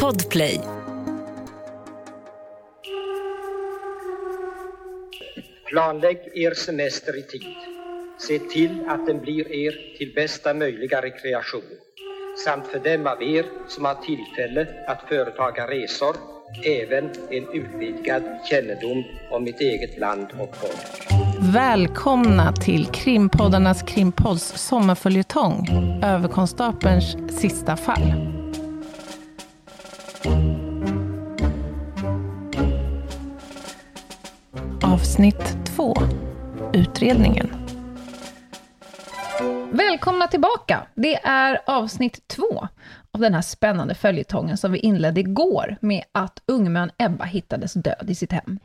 Podplay. Planlägg er semester i tid. Se till att den blir er till bästa möjliga rekreation samt för dem av er som har tillfälle att företaga resor även en utvidgad kännedom om mitt eget land och folk. Välkomna till krimpoddarnas krimpodds sommarföljetong Överkonstapelns sista fall. Avsnitt 2. Utredningen. Välkomna tillbaka! Det är avsnitt 2 av den här spännande följetongen som vi inledde igår med att ungmön Ebba hittades död i sitt hem.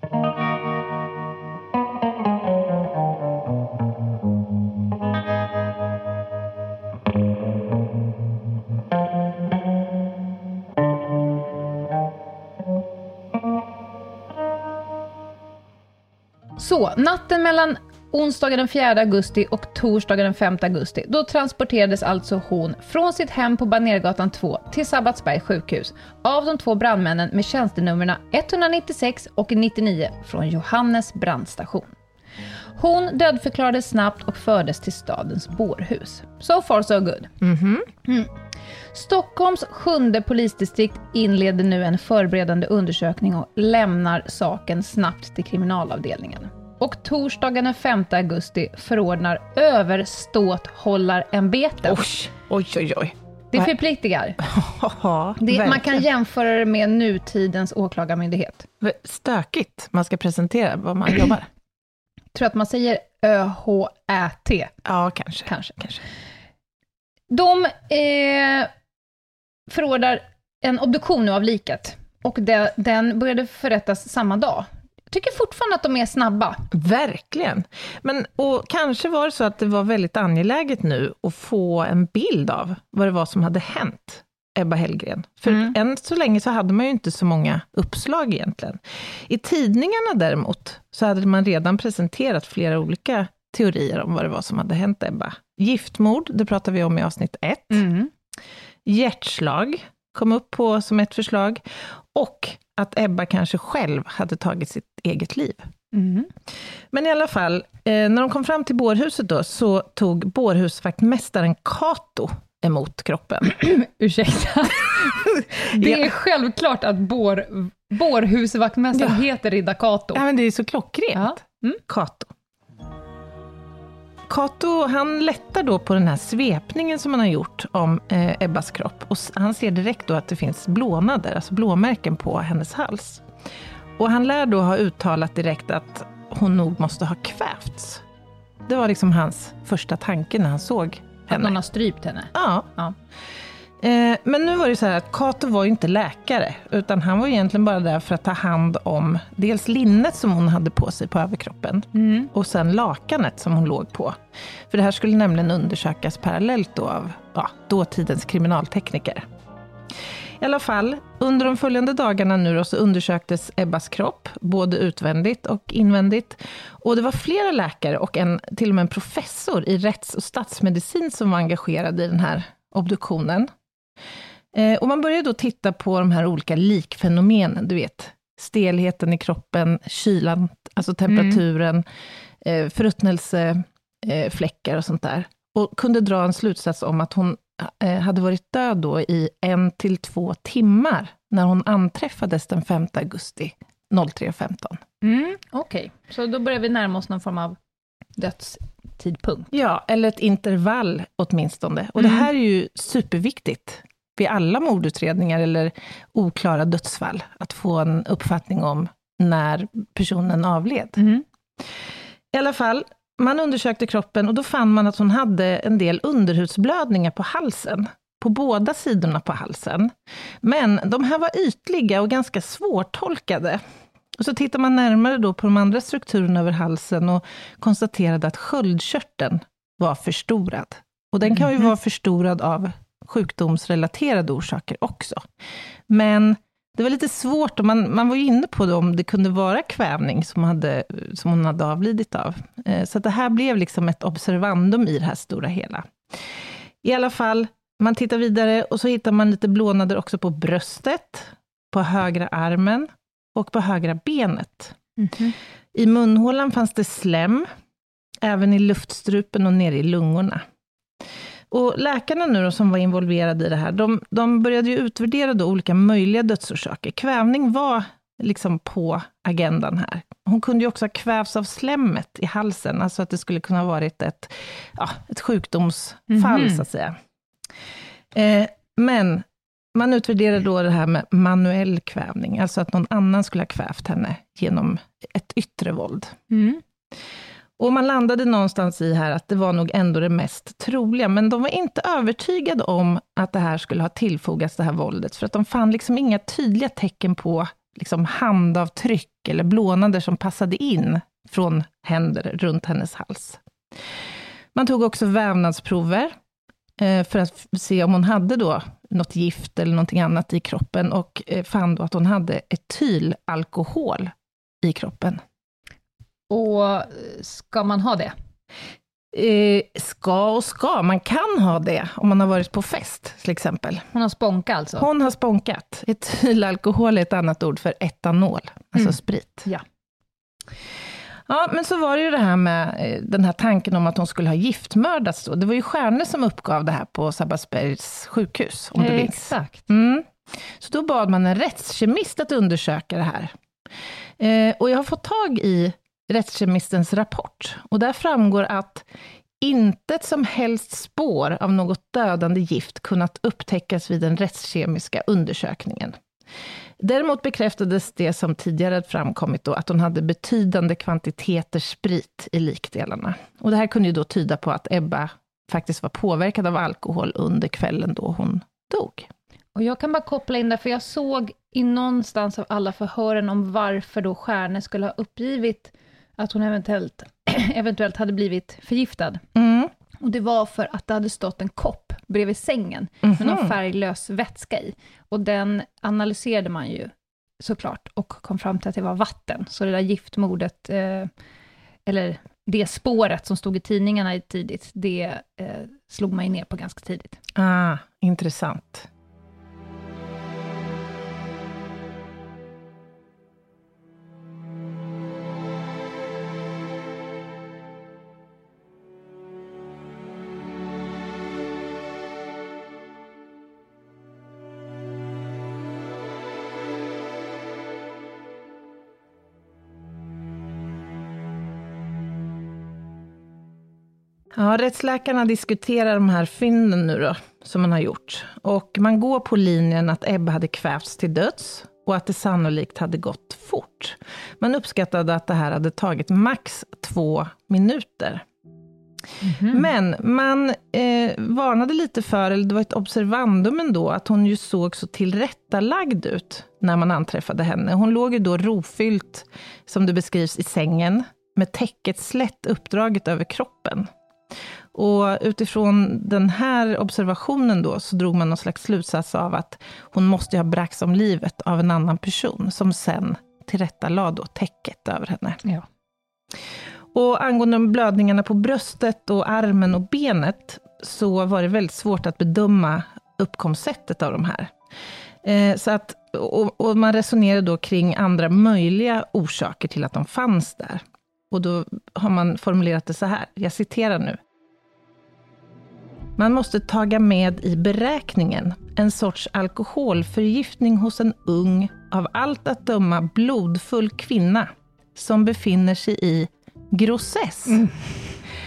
Så, natten mellan onsdagen den 4 augusti och torsdagen den 5 augusti, då transporterades alltså hon från sitt hem på Banergatan 2 till Sabbatsbergs sjukhus av de två brandmännen med tjänstenumren 196 och 99 från Johannes brandstation. Hon dödförklarades snabbt och fördes till stadens bårhus. So far so good. Mm-hmm. Mm. Stockholms sjunde polisdistrikt inleder nu en förberedande undersökning och lämnar saken snabbt till kriminalavdelningen. Och torsdagen den 5 augusti förordnar överståthållarämbetet. Oj, oj, oj. oj. Det förpliktigar. Det, man kan jämföra det med nutidens åklagarmyndighet. Stökigt man ska presentera vad man jobbar. Jag tror att man säger ÖHÄT. Ja, kanske. kanske. kanske. De eh, förordar en obduktion nu av liket. Och det, den började förrättas samma dag. Jag tycker fortfarande att de är snabba. Verkligen. Men, och kanske var det så att det var väldigt angeläget nu att få en bild av vad det var som hade hänt Ebba Hellgren. För mm. än så länge så hade man ju inte så många uppslag egentligen. I tidningarna däremot, så hade man redan presenterat flera olika teorier om vad det var som hade hänt Ebba. Giftmord, det pratar vi om i avsnitt ett. Mm. Hjärtslag kom upp på som ett förslag. Och att Ebba kanske själv hade tagit sitt eget liv. Mm. Men i alla fall, eh, när de kom fram till bårhuset då, så tog bårhusvaktmästaren Kato emot kroppen. Ursäkta? det är ja. självklart att bår, bårhusvaktmästaren ja. heter Ridda Kato. Ja, men det är så klockrent. Ja. Mm. Kato. Kato, han lättar då på den här svepningen som han har gjort om eh, Ebbas kropp. Och han ser direkt då att det finns blånader, alltså blåmärken på hennes hals. Och han lär då ha uttalat direkt att hon nog måste ha kvävts. Det var liksom hans första tanke när han såg henne. Att någon har strypt henne? Ja. ja. Eh, men nu var det så här att Kato var ju inte läkare, utan han var egentligen bara där för att ta hand om dels linnet som hon hade på sig på överkroppen, mm. och sen lakanet som hon låg på. För det här skulle nämligen undersökas parallellt då av ja, dåtidens kriminaltekniker. I alla fall, under de följande dagarna nu då, så undersöktes Ebbas kropp, både utvändigt och invändigt. Och det var flera läkare och en, till och med en professor i rätts och statsmedicin som var engagerad i den här obduktionen. Eh, och man börjar då titta på de här olika likfenomenen, du vet, stelheten i kroppen, kylan, alltså temperaturen, mm. eh, förruttnelsefläckar eh, och sånt där. Och kunde dra en slutsats om att hon hade varit död då i en till två timmar, när hon anträffades den 5 augusti 03.15. Mm, Okej, okay. så då börjar vi närma oss någon form av dödstidpunkt. Ja, eller ett intervall åtminstone. Och mm. det här är ju superviktigt vid alla mordutredningar eller oklara dödsfall, att få en uppfattning om när personen avled. Mm. I alla fall, man undersökte kroppen och då fann man att hon hade en del underhudsblödningar på halsen, på båda sidorna på halsen. Men de här var ytliga och ganska svårtolkade. Och så tittar man närmare då på de andra strukturerna över halsen och konstaterade att sköldkörteln var förstorad. Och den kan ju mhm. vara förstorad av sjukdomsrelaterade orsaker också. Men det var lite svårt, och man, man var ju inne på det, om det kunde vara kvävning som, hade, som hon hade avlidit av. Eh, så det här blev liksom ett observandum i det här stora hela. I alla fall, man tittar vidare och så hittar man lite blånader också på bröstet, på högra armen och på högra benet. Mhm. I munhålan fanns det slem, även i luftstrupen och nere i lungorna. Och läkarna nu då, som var involverade i det här, de, de började ju utvärdera då olika möjliga dödsorsaker. Kvävning var liksom på agendan här. Hon kunde ju också ha kvävts av slemmet i halsen, alltså att det skulle kunna ha varit ett, ja, ett sjukdomsfall, Mhm. så att säga. Eh, men man utvärderade då det här med manuell kvävning, alltså att någon annan skulle ha kvävt henne genom ett yttre våld. Mm. Och man landade någonstans i här att det var nog ändå det mest troliga, men de var inte övertygade om att det här skulle ha tillfogats det här våldet, för att de fann liksom inga tydliga tecken på liksom handavtryck eller blånader som passade in från händer runt hennes hals. Man tog också vävnadsprover eh, för att se om hon hade då något gift eller någonting annat i kroppen och eh, fann då att hon hade etylalkohol i kroppen. Och eh, ska man ha det? Eh, ska och ska, man kan ha det om man har varit på fest till exempel. Hon har spånka alltså? Hon har spånkat. Etylalkohol är ett annat ord för etanol, alltså Mm. sprit. Ja. Ja, men så var det ju det här med eh, den här tanken om att hon skulle ha giftmördats då. Det var ju Stjärne som uppgav det här på Sabbatsbergs sjukhus, om du minns. Exakt. Mm. Så då bad man en rättskemist att undersöka det här. Eh, och jag har fått tag i rättskemistens rapport, och där framgår att intet som helst spår av något dödande gift kunnat upptäckas vid den rättskemiska undersökningen. Däremot bekräftades det som tidigare hade framkommit då, att hon hade betydande kvantiteter sprit i likdelarna. Och det här kunde ju då tyda på att Ebba faktiskt var påverkad av alkohol under kvällen då hon dog. Och jag kan bara koppla in där, för jag såg i någonstans av alla förhören om varför då Stjärne skulle ha uppgivit att hon eventuellt, eventuellt hade blivit förgiftad. Mm. Och det var för att det hade stått en kopp bredvid sängen med någon Mhm. färglös vätska i. Och den analyserade man ju såklart och kom fram till att det var vatten. Så det där giftmordet, eh, eller det spåret som stod i tidningarna tidigt, det eh, slog man ju ner på ganska tidigt. Ah, intressant. Ja, rättsläkarna diskuterar de här fynden nu då, som man har gjort. Och man går på linjen att Ebba hade kvävts till döds och att det sannolikt hade gått fort. Man uppskattade att det här hade tagit max två minuter. Men man eh, varnade lite för, eller det var ett observandum ändå, att hon ju såg så tillrättalagd ut när man anträffade henne. Hon låg ju då rofyllt, som det beskrivs, i sängen, med täcket slätt uppdraget över kroppen. Och utifrån den här observationen då, så drog man någon slags slutsats av att hon måste ha bragts om livet av en annan person, som sen tillrättalade då täcket över henne. Ja. Och angående de blödningarna på bröstet och armen och benet, så var det väldigt svårt att bedöma uppkomstsättet av de här. Eh, så att, och, och man resonerade då kring andra möjliga orsaker till att de fanns där. Och då har man formulerat det så här, jag citerar nu. Man måste taga med i beräkningen en sorts alkoholförgiftning hos en ung, av allt att döma blodfull kvinna, som befinner sig i grossess.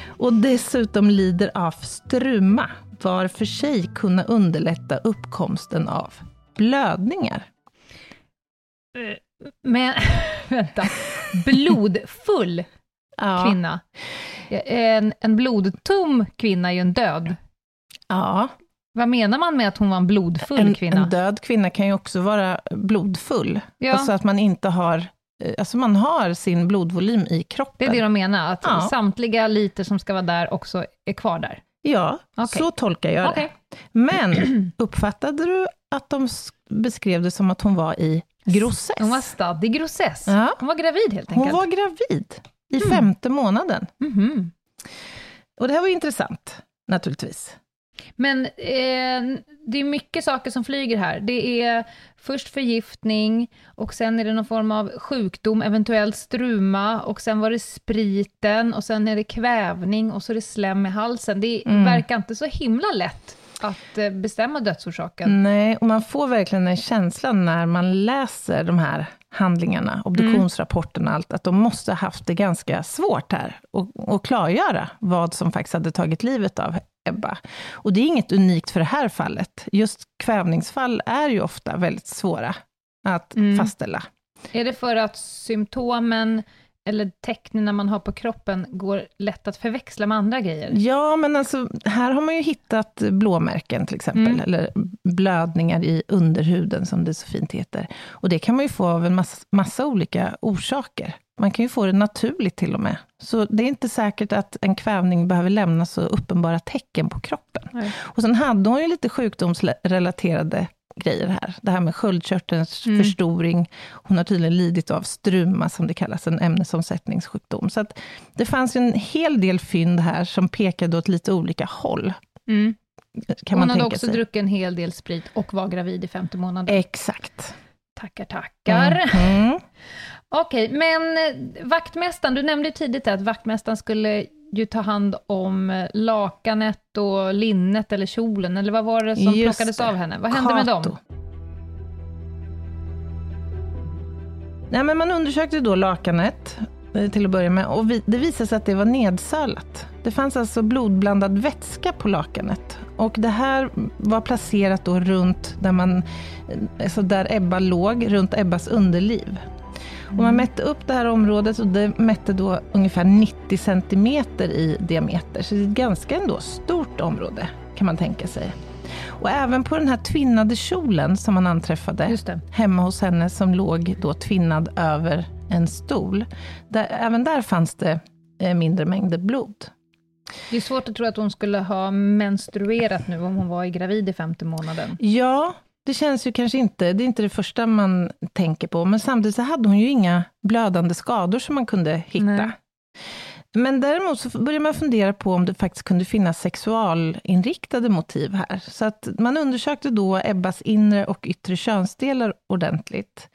Och dessutom lider av struma, var för sig kunna underlätta uppkomsten av blödningar. Men, vänta, blodfull Ja. kvinna. En, en blodtom kvinna är ju en död. Ja, Vad menar man med att hon var en blodfull en, kvinna? en död kvinna kan ju också vara blodfull. Ja. Alltså att man inte har, eh, alltså man har sin blodvolym i kroppen. det är det de menar, att Ja. samtliga liter som ska vara där också är kvar där. Ja, Okej. så tolkar jag det. Men uppfattade du att de beskrev det som att hon var i grossess? Hon var stadd i grossess. Ja. Hon var gravid helt Hon enkelt. var gravid i femte månaden. Mhm. Och det här var intressant, naturligtvis. Men eh, det är mycket saker som flyger här. Det är först förgiftning, och sen är det någon form av sjukdom, eventuellt struma, och sen var det spriten, och sen är det kvävning, och så är det slem i halsen. Det Mm. verkar inte så himla lätt att eh, bestämma dödsorsaken. Nej, och man får verkligen en känsla när man läser de här handlingarna, obduktionsrapporterna och allt, att de måste ha haft det ganska svårt här, och, och klargöra vad som faktiskt hade tagit livet av Ebba. Och det är inget unikt för det här fallet. Just kvävningsfall är ju ofta väldigt svåra att Mm. fastställa. Är det för att symptomen eller tecknen man har på kroppen går lätt att förväxla med andra grejer? Ja, men alltså, här har man ju hittat blåmärken till exempel, Mm. eller blödningar i underhuden, som det så fint heter. Och det kan man ju få av en massa, massa olika orsaker. Man kan ju få det naturligt till och med. Så det är inte säkert att en kvävning behöver lämna så uppenbara tecken på kroppen. Nej. Och sen hade hon ju lite sjukdomsrelaterade grejer här. Det här med sköldkörtelns Mm. förstoring. Hon har tydligen lidit av struma, som det kallas, en ämnesomsättningssjukdom. Så det fanns ju en hel del fynd här, som pekade åt lite olika håll, Mm. kan Hon man hade också sig. druckit en hel del sprit och var gravid i femte månaden. Exakt. Tackar, tackar. Mm. Okej, men eh, vaktmästaren, du nämnde tidigt att vaktmästaren skulle ju ta hand om eh, lakanet och linnet eller kjolen, eller vad var det som Just plockades det. av henne? Vad hände med Kato. dem? Nej, men man undersökte då lakanet eh, till att börja med och det visade sig att det var nedsölat. Det fanns alltså blodblandad vätska på lakanet. Och det här var placerat då runt där, man, alltså där Ebba låg, runt Ebbas underliv. Och man mätte upp det här området och det mätte då ungefär 90 centimeter i diameter. Så det är ett ganska ändå stort område, kan man tänka sig. Och även på den här tvinnade kjolen som man anträffade, hemma hos henne, som låg då tvinnad över en stol. Där, även där fanns det eh, mindre mängder blod. Det är svårt att tro att hon skulle ha menstruerat nu, om hon var gravid i femte månaden. Ja, det känns ju kanske inte, det är inte det första man tänker på, men samtidigt så hade hon ju inga blödande skador som man kunde hitta. Nej. Men däremot så börjar man fundera på om det faktiskt kunde finnas sexualinriktade motiv här. Så att man undersökte då Ebbas inre och yttre könsdelar ordentligt.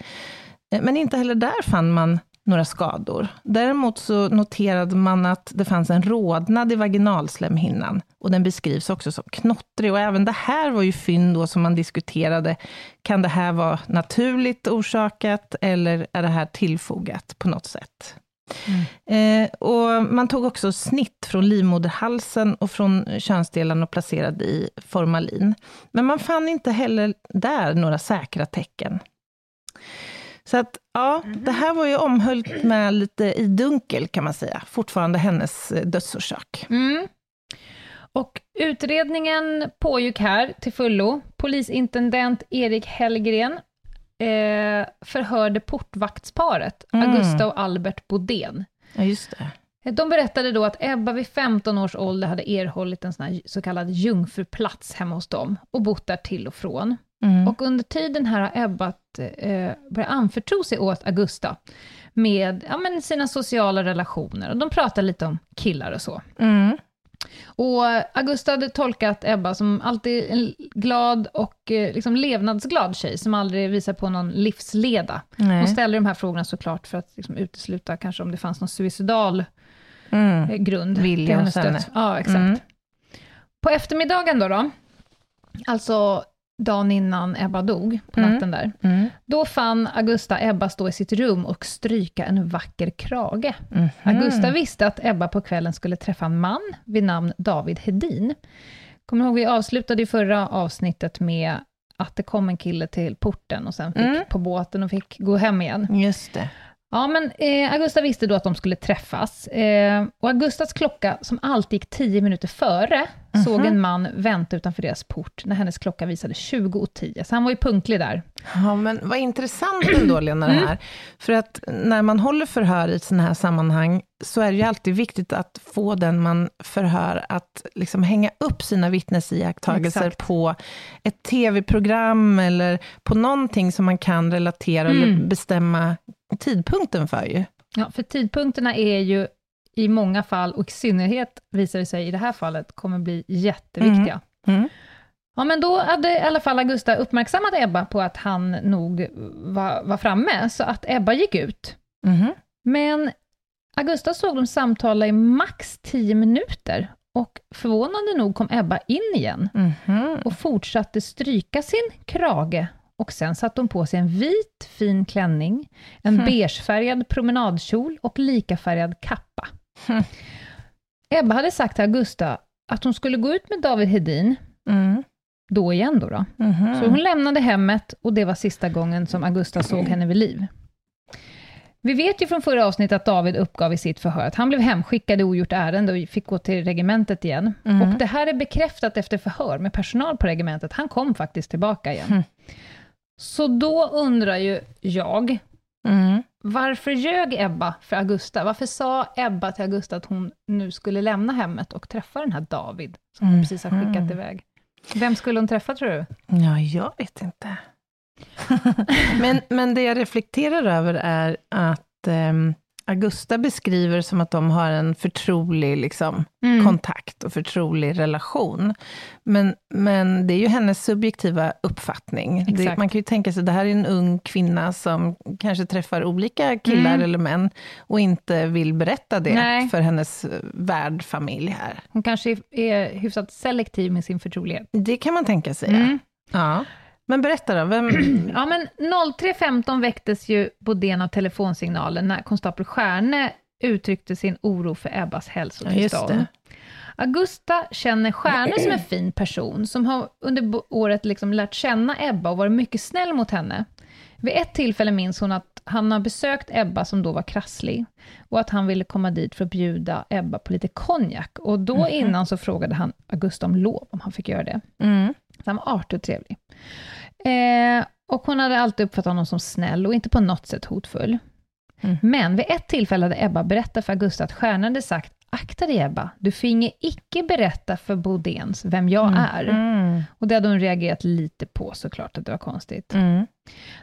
Eh, Men inte heller där fann man några skador. Däremot så noterade man att det fanns en rodnad i vaginalslemhinnan, och den beskrivs också som knottrig. Och även det här var ju fynd då som man diskuterade. Kan det här vara naturligt orsakat, eller är det här tillfogat på något sätt? Eh, och man tog också snitt från livmoderhalsen och från könsdelarna och placerade i formalin. Men man fann inte heller där några säkra tecken. Så att, ja, det här var ju omhöljt med lite i dunkel, kan man säga. Fortfarande hennes eh, dödsorsak. Mm. Och utredningen pågick här till fullo. Polisintendent Erik Hellgren eh, förhörde portvaktsparet, Mm. Augusta och Albert Bodén. Ja, just det. De berättade då att Ebba vid 15 års ålder hade erhållit en sån så kallad jungfruplats hemma hos dem, och bott där till och från. Mm. Och under tiden här har Ebba eh, börjat anförtro sig åt Augusta, med ja, men sina sociala relationer, och de pratar lite om killar och så. Mm. Och Augusta hade tolkat Ebba som alltid en glad och eh, liksom levnadsglad tjej, som aldrig visar på någon livsleda. Hon Nej. ställer de här frågorna såklart för att liksom utesluta kanske om det fanns någon suicidal Mm. eh, grund Vilja hos henne. Ja, exakt. Mm. På eftermiddagen då, då, alltså dagen innan Ebba dog, på Mm. natten där, Mm. då fann Augusta Ebba stå i sitt rum och stryka en vacker krage. Mhm. Augusta visste att Ebba på kvällen skulle träffa en man vid namn David Hedin. Kommer du ihåg, vi avslutade i förra avsnittet med att det kom en kille till porten och sen fick Mm. på båten och fick gå hem igen. Just det. Ja, men eh, Augusta visste då att de skulle träffas. Eh, och Augustas klocka, som alltid gick tio minuter före, såg en man vänta utanför deras port, när hennes klocka visade 20 och 10. Så han var ju punktlig där. Ja, men vad intressant ändå, Lena, det Mm. här. För att när man håller förhör i sådana här sammanhang, så är det ju alltid viktigt att få den man förhör att liksom hänga upp sina vittnesiakttagelser på ett tv-program, eller på någonting som man kan relatera, eller Mm. bestämma tidpunkten för ju. Ja, för tidpunkterna är ju i många fall, och i synnerhet visar det sig i det här fallet, kommer bli jätteviktiga. Mm. Ja, men då hade i alla fall Augusta uppmärksammat Ebba på att han nog var, var framme, så att Ebba gick ut. Mhm. Men Augusta såg dem samtala i max 10 minuter och förvånande nog kom Ebba in igen Mhm. och fortsatte stryka sin krage och sen satte hon på sig en vit fin klänning, en Hmm. beigefärgad promenadkjol och likafärgad kappa. Hmm. Ebba hade sagt till Augusta att hon skulle gå ut med David Hedin, Mm. då igen då. då. Mhm. Så hon lämnade hemmet och det var sista gången som Augusta såg henne vid liv. Vi vet ju från förra avsnittet att David uppgav i sitt förhör att han blev hemskickad i ogjort ärende och fick gå till regementet igen. Mm. Och det här är bekräftat efter förhör med personal på regementet. Han kom faktiskt tillbaka igen. Mm. Så då undrar ju jag, Mm. varför ljög Ebba för Augusta? Varför sa Ebba till Augusta att hon nu skulle lämna hemmet och träffa den här David, som hon precis har skickat Mhm. iväg? Vem skulle hon träffa, tror du? Ja, jag vet inte. men, men det jag reflekterar över är att ehm, Augusta beskriver som att de har en förtrolig liksom, Mm. kontakt och förtrolig relation. Men, men det är ju hennes subjektiva uppfattning. Det, man kan ju tänka sig, det här är en ung kvinna som kanske träffar olika killar Mm. eller män, och inte vill berätta det Nej. för hennes eh, värdfamilj här. Hon kanske är- hyfsat selektiv med sin förtrolighet. Det kan man tänka sig. Mm. Ja. Men berätta då, vem... Ja, men 03.15 väcktes ju Bodén av telefonsignalen när konstapel Stjärne uttryckte sin oro för Ebbas Ja, hälsotillstånd. det. Augusta känner Stjärne som en fin person, som har under året liksom lärt känna Ebba och varit mycket snäll mot henne. Vid ett tillfälle minns hon att han har besökt Ebba som då var krasslig, och att han ville komma dit för att bjuda Ebba på lite konjak. Och då innan så frågade han Augusta om lov, om han fick göra det. Mm. Så han var artig och trevlig. Eh, och hon hade alltid uppfattat honom som snäll och inte på något sätt hotfull. Mm. Men vid ett tillfälle hade Ebba berättat för Augusta att stjärnan hade sagt Akta dig Ebba, du finge icke berätta för Bodens vem jag är. Mm. Och det hade hon reagerat lite på såklart, att det var konstigt. Mm.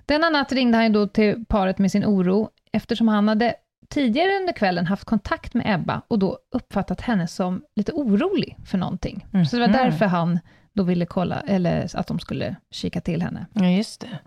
Denna natt ringde han ju då till paret med sin oro, eftersom han hade tidigare under kvällen haft kontakt med Ebba och då uppfattat henne som lite orolig för någonting. Så det var Mhm. därför han då ville kolla, eller att de skulle kika till henne. Ja, just det.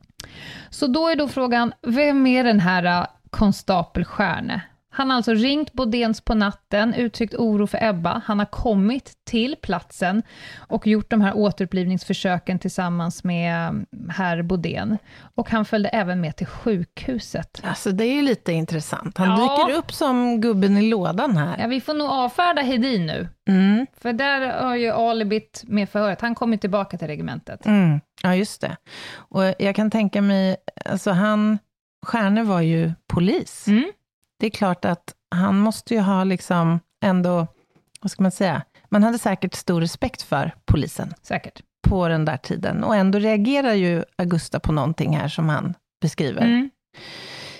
Så då är då frågan, vem är den här äh, konstapel Stjärne? Han har alltså ringt Bodens på natten, uttryckt oro för Ebba. Han har kommit till platsen och gjort de här återupplivningsförsöken tillsammans med mm, herr Bodén. Och han följde även med till sjukhuset. Alltså det är ju lite intressant. Han Ja. dyker upp som gubben i lådan här. Ja, vi får nog avfärda Hedin nu, Mm. för där har ju alibit med förhöret. Han kommer tillbaka till regementet. Mm. Ja, just det. Och jag kan tänka mig, alltså han, Stjärne var ju polis. Mm. Det är klart att han måste ju ha liksom ändå, vad ska man säga, man hade säkert stor respekt för polisen Säkert. på den där tiden. Och ändå reagerar ju Augusta på någonting här som han beskriver. Mm.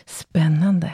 Spännande.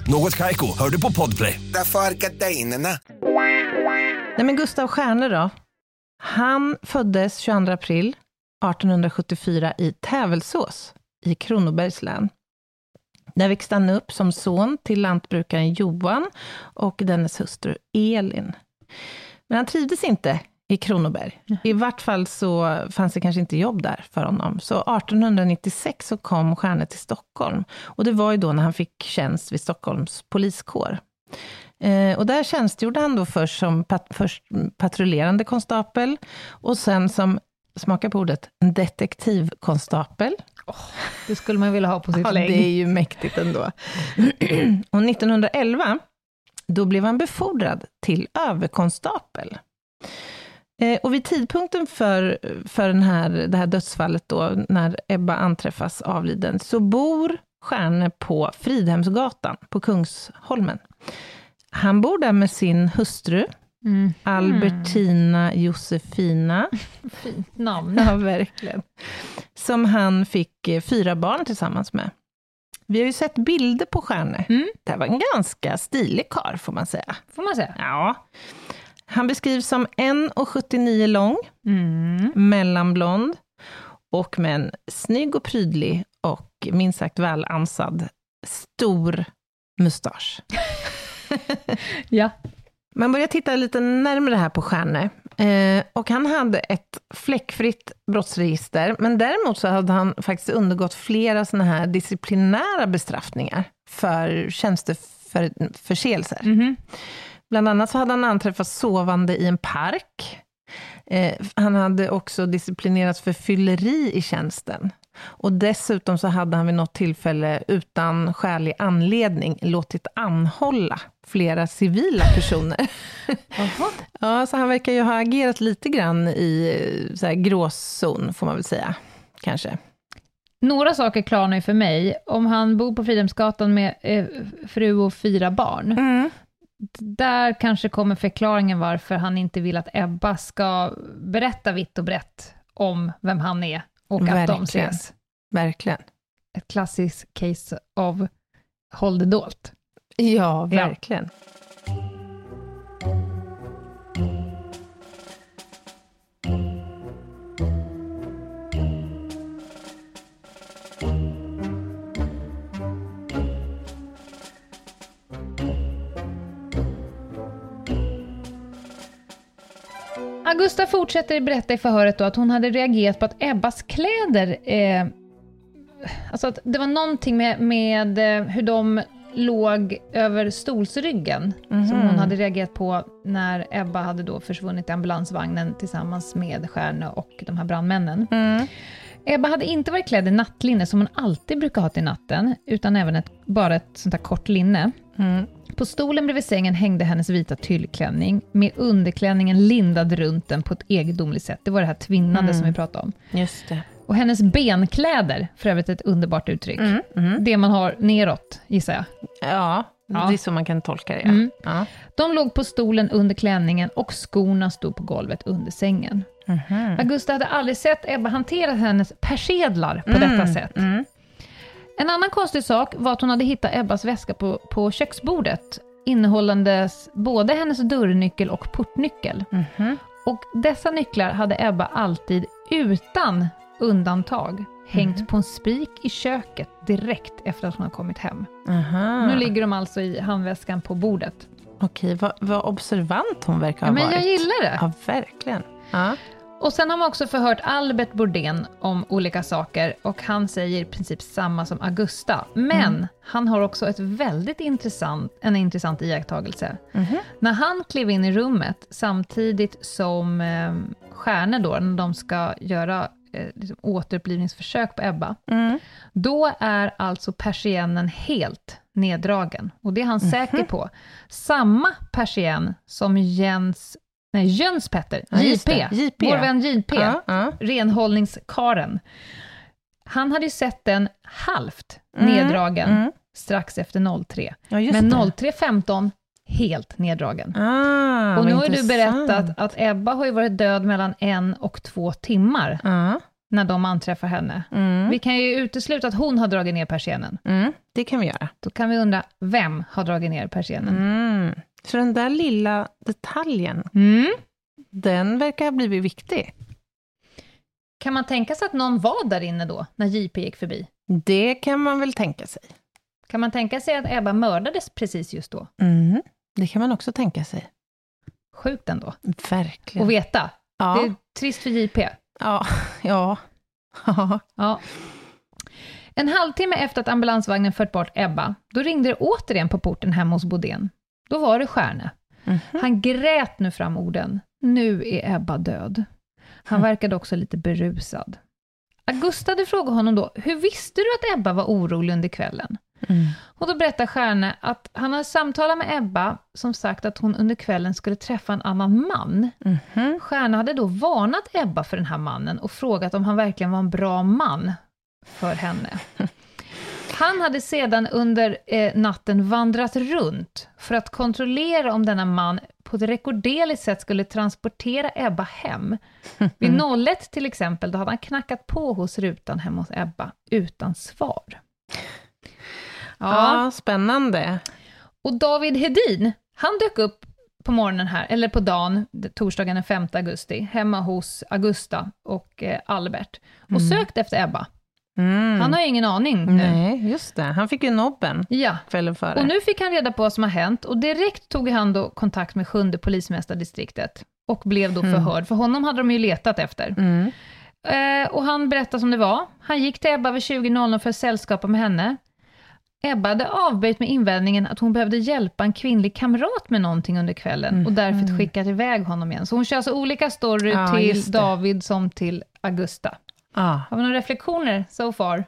Något Kaiko, hör du på Podplay. Därför. Nej, men Gustav Stjärne då? Han föddes 22 april 1874 i Tävelsås i Kronobergs län. Där växte han upp som son till lantbrukaren Johan och dennes hustru Elin. Men han trivdes inte i Kronoberg. I vart fall så fanns det kanske inte jobb där för honom. Så 1896 så kom Stjärne till Stockholm. Och det var ju då när han fick tjänst vid Stockholms poliskår. Eh, och där tjänstgjorde han då först som pat först patrullerande konstapel och sen som, smaka på ordet, detektivkonstapel. Det skulle man vilja ha på sitt Ja, lägg. det är ju mäktigt ändå. och 1911, då blev han befordrad till överkonstapel. Eh, och vid tidpunkten för, för den här, det här dödsfallet då, när Ebba anträffas avliden, så bor Stjärne på Fridhemsgatan på Kungsholmen. Han bor där med sin hustru, Mm. Albertina Josefina. Fint namn. Ja, verkligen. Som han fick eh, fyra barn tillsammans med. Vi har ju sett bilder på Stjärne. Mm. Det här var en ganska stilig karl får man säga. Får man säga. Ja. Han beskrivs som 1,79 lång, Mm. mellanblond och med en snygg och prydlig och minst sagt väl ansad stor mustasch. Ja. Man börjar titta lite närmare här på Stjärne. Eh, och han hade ett fläckfritt brottsregister, men däremot så hade han faktiskt undergått flera sådana här disciplinära bestraffningar för tjänsteförseelser. Mhm. Bland annat så hade han anträffats sovande i en park. Eh, han hade också disciplinerats för fylleri i tjänsten. Och dessutom så hade han vid något tillfälle utan skälig anledning låtit anhålla flera civila personer. Ja, så han verkar ju ha agerat lite grann i eh, så här gråzon, får man väl säga. Kanske. Några saker klarnar ju för mig. Om han bor på Fridhemsgatan med eh, fru och fyra barn, Mm. Där kanske kommer förklaringen varför han inte vill att Ebba ska berätta vitt och brett om vem han är och att de Verkligen. ses. Verkligen. Ett klassiskt case of håll det dolt. Ja, verkligen. Augusta fortsätter berätta i förhöret då att hon hade reagerat på att Ebbas kläder, eh, alltså att det var någonting med, med eh, hur de låg över stolsryggen, som hon hade reagerat på när Ebba hade då försvunnit i ambulansvagnen tillsammans med Stjärne och de här brandmännen. Mm. Ebba hade inte varit klädd i nattlinne som hon alltid brukar ha till natten, utan även ett, bara ett sånt här kort linne. Mm. På stolen bredvid sängen hängde hennes vita tyllklänning, med underklänningen lindad runt den på ett egendomligt sätt. Det var det här tvinnande som vi pratade om. Just det. Och hennes benkläder, för övrigt ett underbart uttryck. Det man har neråt, gissar jag. Ja, Ja. det är så man kan tolka det. Mm. Ja. De låg på stolen under klänningen och skorna stod på golvet under sängen. Mhm. Augusta hade aldrig sett Ebba hantera hennes persedlar på detta sätt. mm. En annan konstig sak var att hon hade hittat Ebbas väska på, på köksbordet, innehållandes både hennes dörrnyckel och portnyckel. Mhm. Och dessa nycklar hade Ebba alltid, utan undantag, hängt på en spik i köket direkt efter att hon hade kommit hem. Aha. Nu ligger de alltså i handväskan på bordet. Okej, vad, vad observant hon verkar ha Ja, men varit. jag gillar det. Ja, verkligen. Ja. Och sen har man också förhört Albert Bordén om olika saker och han säger i princip samma som Augusta. Men han har också ett väldigt intressant, en intressant iakttagelse. När han klev in i rummet samtidigt som eh, Stjärne då, när de ska göra eh, liksom återupplivningsförsök på Ebba, Mm. då är alltså persiennen helt neddragen. Och det är han säker på. Samma persien som Jens, nej, Jöns Petter, Ja, JP, JP, vår vän JP, Ja, ja. renhållningskaren. Han hade ju sett den halvt Mm, neddragen mm. strax efter 03. Ja, just Men det. 03.15 helt neddragen. Ah, och nu har ju du berättat att Ebba har ju varit död mellan en och två timmar Ja. när de anträffar henne. Mm. Vi kan ju utesluta att hon har dragit ner persiennen. Mm, det kan vi göra. Då kan vi undra, vem har dragit ner persiennen? Så den där lilla detaljen, Mm. den verkar ha blivit viktig. Kan man tänka sig att någon var där inne då, när JP gick förbi? Det kan man väl tänka sig. Kan man tänka sig att Ebba mördades precis just då? Mm. Det kan man också tänka sig. Sjukt ändå. Verkligen. Och veta. ja. Det är trist för JP. ja, ja. ja. Ja. En halvtimme efter att ambulansvagnen fört bort Ebba, då ringde det återigen på porten hemma hos Bodén. Då var det Stjärne. Mhm. Han grät nu fram orden. Nu är Ebba död. Han verkade också lite berusad. Augusta hade frågat honom då, hur visste du att Ebba var orolig under kvällen? Mm. Och då berättar Stjärne att han har samtalat med Ebba, som sagt att hon under kvällen skulle träffa en annan man. Mhm. Stjärne hade då varnat Ebba för den här mannen och frågat om han verkligen var en bra man för henne. Han hade sedan under eh, natten vandrat runt för att kontrollera om denna man på ett rekorderligt sätt skulle transportera Ebba hem. Vid 01 till exempel, då hade han knackat på hos rutan hemma hos Ebba, utan svar. Ja, Ja, spännande. och David Hedin, han dök upp på morgonen här, eller på dagen, torsdagen den 5 augusti, hemma hos Augusta och eh, Albert, och sökte efter Ebba. Mm. Han har ju ingen aning nu. Nej, just det. Han fick ju nobben Ja, kvällen före. och nu fick han reda på vad som har hänt och direkt tog han då kontakt med sjunde polismästardistriktet och blev då förhörd, för honom hade de ju letat efter. Mm. Eh, och han berättade som det var. Han gick till Ebba vid 20.00 för att sällskapa med henne. Ebba hade avböjt med invändningen att hon behövde hjälpa en kvinnlig kamrat med någonting under kvällen och därför skickat iväg honom igen. Så hon kör alltså olika story Ja, till. David som till Augusta. Ja. Har vi några reflektioner so far?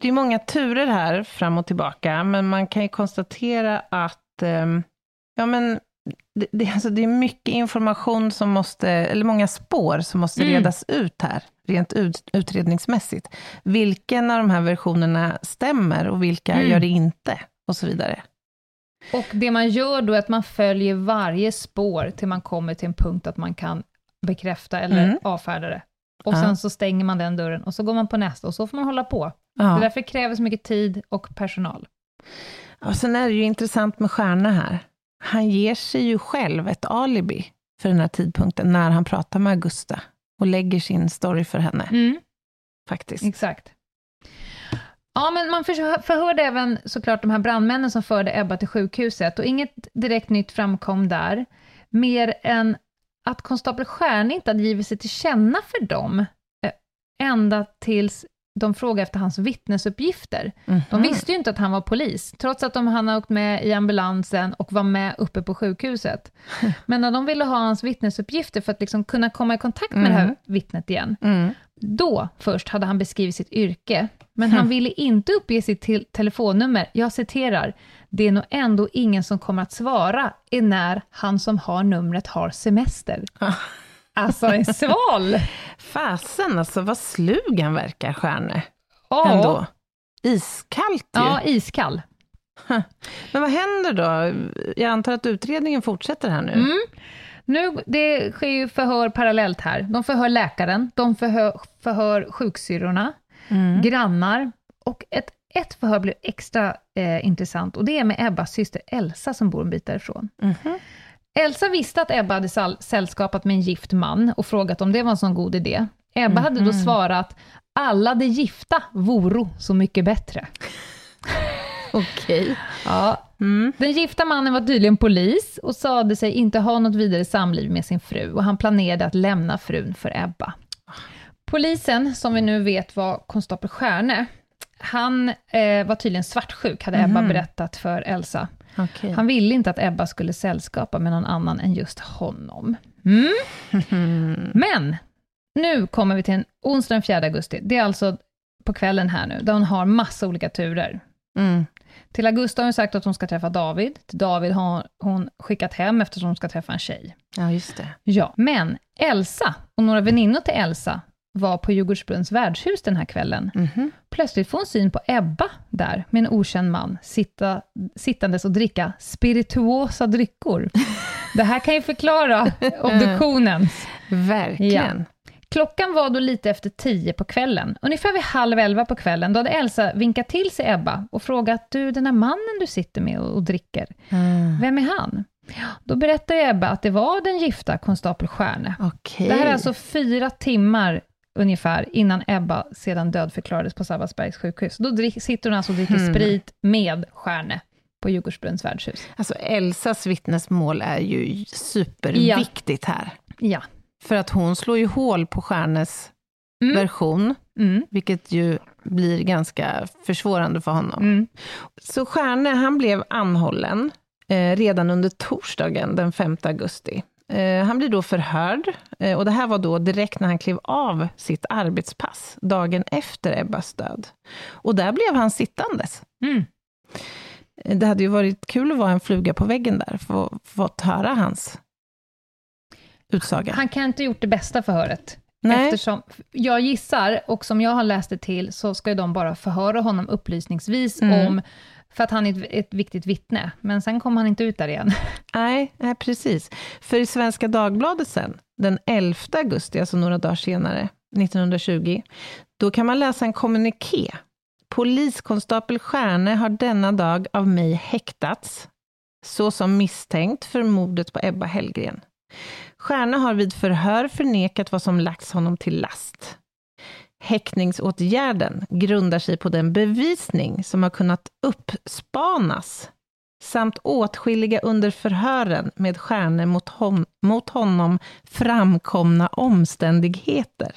Det är många turer här fram och tillbaka, men man kan ju konstatera att ehm, ja, men det, det, alltså det är mycket information som måste, eller många spår som måste Mm. redas ut här, rent ut, utredningsmässigt. Vilken av de här versionerna stämmer och vilka Mm. gör det inte? Och så vidare. Och det man gör då är att man följer varje spår till man kommer till en punkt att man kan bekräfta eller Mm. avfärda det. Och sen så stänger man den dörren och så går man på nästa och så får man hålla på. Det är därför det kräver så mycket tid och personal. Och sen är det ju intressant med Stjärna här. Han ger sig ju själv ett alibi för den här tidpunkten, när han pratar med Augusta och lägger sin story för henne, Mm. faktiskt. Exakt. Ja, men man förhör- förhörde även såklart de här brandmännen som förde Ebba till sjukhuset och inget direkt nytt framkom där, mer än att konstapel Stjärne inte hade givit sig till känna för dem, eh, ända tills de frågade efter hans vittnesuppgifter. De Mhm. visste ju inte att han var polis, trots att de, han har åkt med i ambulansen och var med uppe på sjukhuset. Men när de ville ha hans vittnesuppgifter för att liksom kunna komma i kontakt med det här vittnet igen, Mm. då först hade han beskrivit sitt yrke, men han ville inte uppge sitt telefonnummer. Jag citerar, det är nog ändå ingen som kommer att svara är när han som har numret har semester. Alltså en sval! Fasen alltså, vad slug han verkar, Stjärne. Ja, Ändå. Iskallt ju. ja iskall. Men vad händer då? Jag antar att utredningen fortsätter här nu. Mm. Nu, det sker ju förhör parallellt här. De förhör läkaren, de förhör, förhör sjuksyrrorna, Mm. grannar och ett, ett förhör blev extra eh, intressant och det är med Ebbas syster Elsa som bor en bit därifrån. Mhm. Elsa visste att Ebba hade sällskapat med en gift man och frågat om det var en sån god idé. Ebba hade då svarat, alla de gifta voro så mycket bättre. Okej. Ja. Mm. Den gifta mannen var tydligen polis och sade sig inte ha något vidare samliv med sin fru och han planerade att lämna frun för Ebba. Polisen, som vi nu vet var konstapel Stjärne, han eh, var tydligen svartsjuk, hade Ebba berättat för Elsa. Okej. Han ville inte att Ebba skulle sällskapa med någon annan än just honom. Mm. Men, nu kommer vi till en onsdag den 4 augusti. Det är alltså på kvällen här nu, där hon har massa olika turer. Mm. Till Augusta har hon sagt att hon ska träffa David. Till David har hon skickat hem eftersom hon ska träffa en tjej. Ja, just det. Ja, men Elsa och några väninnor till Elsa var på Djurgårdsbrunns värdshus den här kvällen. Mhm. Plötsligt får hon syn på Ebba där, med en okänd man, sitta, sittandes och dricka spirituosa dryckor. Det här kan ju förklara obduktionen. Verkligen. Klockan var då lite efter tio på kvällen. Ungefär vid halv elva på kvällen, då hade Elsa vinkat till sig Ebba och frågat, du, den här mannen du sitter med och, och dricker, Mm. vem är han? Ja, Då berättar Ebba att det var den gifta konstapel Stjärne. Okej. Det här är alltså fyra timmar ungefär innan Ebba sedan dödförklarades på Sabbatsbergs sjukhus. Då drick, sitter hon alltså och dricker Hmm. sprit med Stjärne på Djurgårdsbrunns värdshus. Alltså Elsas vittnesmål är ju superviktigt här. Ja. För att hon slår ju hål på Stjärnes Mm. version, Mm. vilket ju blir ganska försvårande för honom. Mm. Så Stjärne, han blev anhållen eh, redan under torsdagen den 5 augusti. Eh, han blir då förhörd, eh, och det här var då direkt när han klev av sitt arbetspass, dagen efter Ebbas död. Och där blev han sittandes. Mm. Eh, Det hade ju varit kul att vara en fluga på väggen där, för att fått höra hans utsaga. Han kan inte ha gjort det bästa förhöret. Nej. Eftersom, jag gissar, och som jag har läst det till, så ska de bara förhöra honom upplysningsvis Mm. om, för att han är ett, ett viktigt vittne, men sen kom han inte ut där igen. Nej, nej, precis. För i Svenska Dagbladet sen, den 11 augusti, alltså några dagar senare, 1920, då kan man läsa en kommuniké. Poliskonstapel Stjärne har denna dag av mig häktats, såsom misstänkt för mordet på Ebba Hellgren. Stjärne har vid förhör förnekat vad som lagts honom till last. Häktningsåtgärden grundar sig på den bevisning som har kunnat uppspanas samt åtskilliga under förhören med Stjärne mot, hon, mot honom framkomna omständigheter.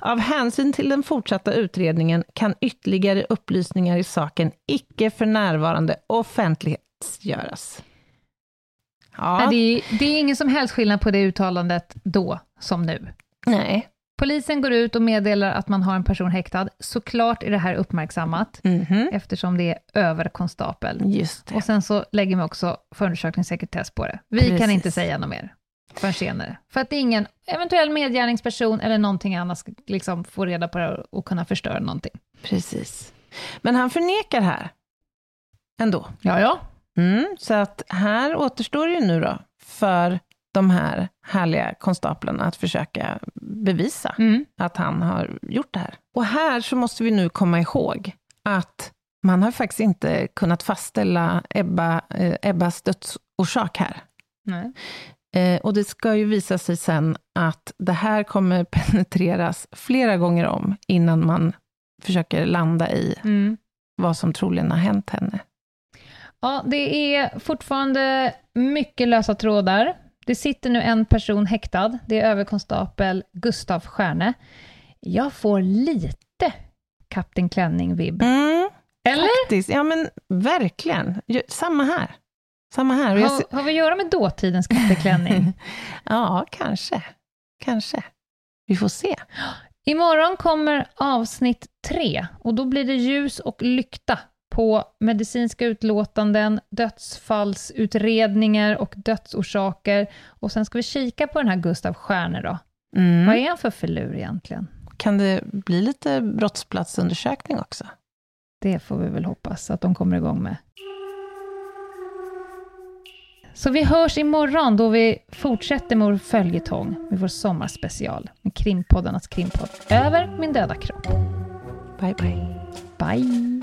Av hänsyn till den fortsatta utredningen kan ytterligare upplysningar i saken icke för närvarande offentlighetsgöras. Ja, Nej, Det, är, det är ingen som helst skillnad på det uttalandet då som nu. nej. Polisen går ut och meddelar att man har en person häktad. Såklart är det här uppmärksammat, Mhm. eftersom det är överkonstapel. Just det. Och sen så lägger man också förundersökningssekretess på det. Vi Precis. kan inte säga något mer förrän senare. För att ingen eventuell medgärningsperson eller någonting annat ska liksom få reda på det och kunna förstöra någonting. Precis. Men han förnekar här ändå. Ja, ja. Mm, så att här återstår ju nu då för de här härliga konstaplarna att försöka bevisa Mm. att han har gjort det här. Och här så måste vi nu komma ihåg att man har faktiskt inte kunnat fastställa Ebba, eh, Ebbas dödsorsak här. Nej. Eh, och det ska ju visa sig sen att det här kommer penetreras flera gånger om innan man försöker landa i Mm. vad som troligen har hänt henne. Ja, det är fortfarande mycket lösa trådar. Det sitter nu en person häktad. Det är överkonstapel Gustav Stjärne. Jag får lite Kapten Klänning-vibb. Mm, Eller? faktiskt. Ja, men verkligen. Samma här. Samma här. Har, har vi att göra med dåtidens Kapten Klänning? ja, kanske. Kanske. Vi får se. Imorgon kommer avsnitt tre och då blir det ljus och lykta på medicinska utlåtanden, dödsfallsutredningar och dödsorsaker. Och sen ska vi kika på den här Gustav Stjärne då. Mm. Vad är han för filur egentligen? Kan det bli lite brottsplatsundersökning också? Det får vi väl hoppas att de kommer igång med. Så vi hörs imorgon då vi fortsätter med vår följetong med vår sommarspecial med krimpoddarnas krimpodd Över min döda kropp. Bye, bye. Bye!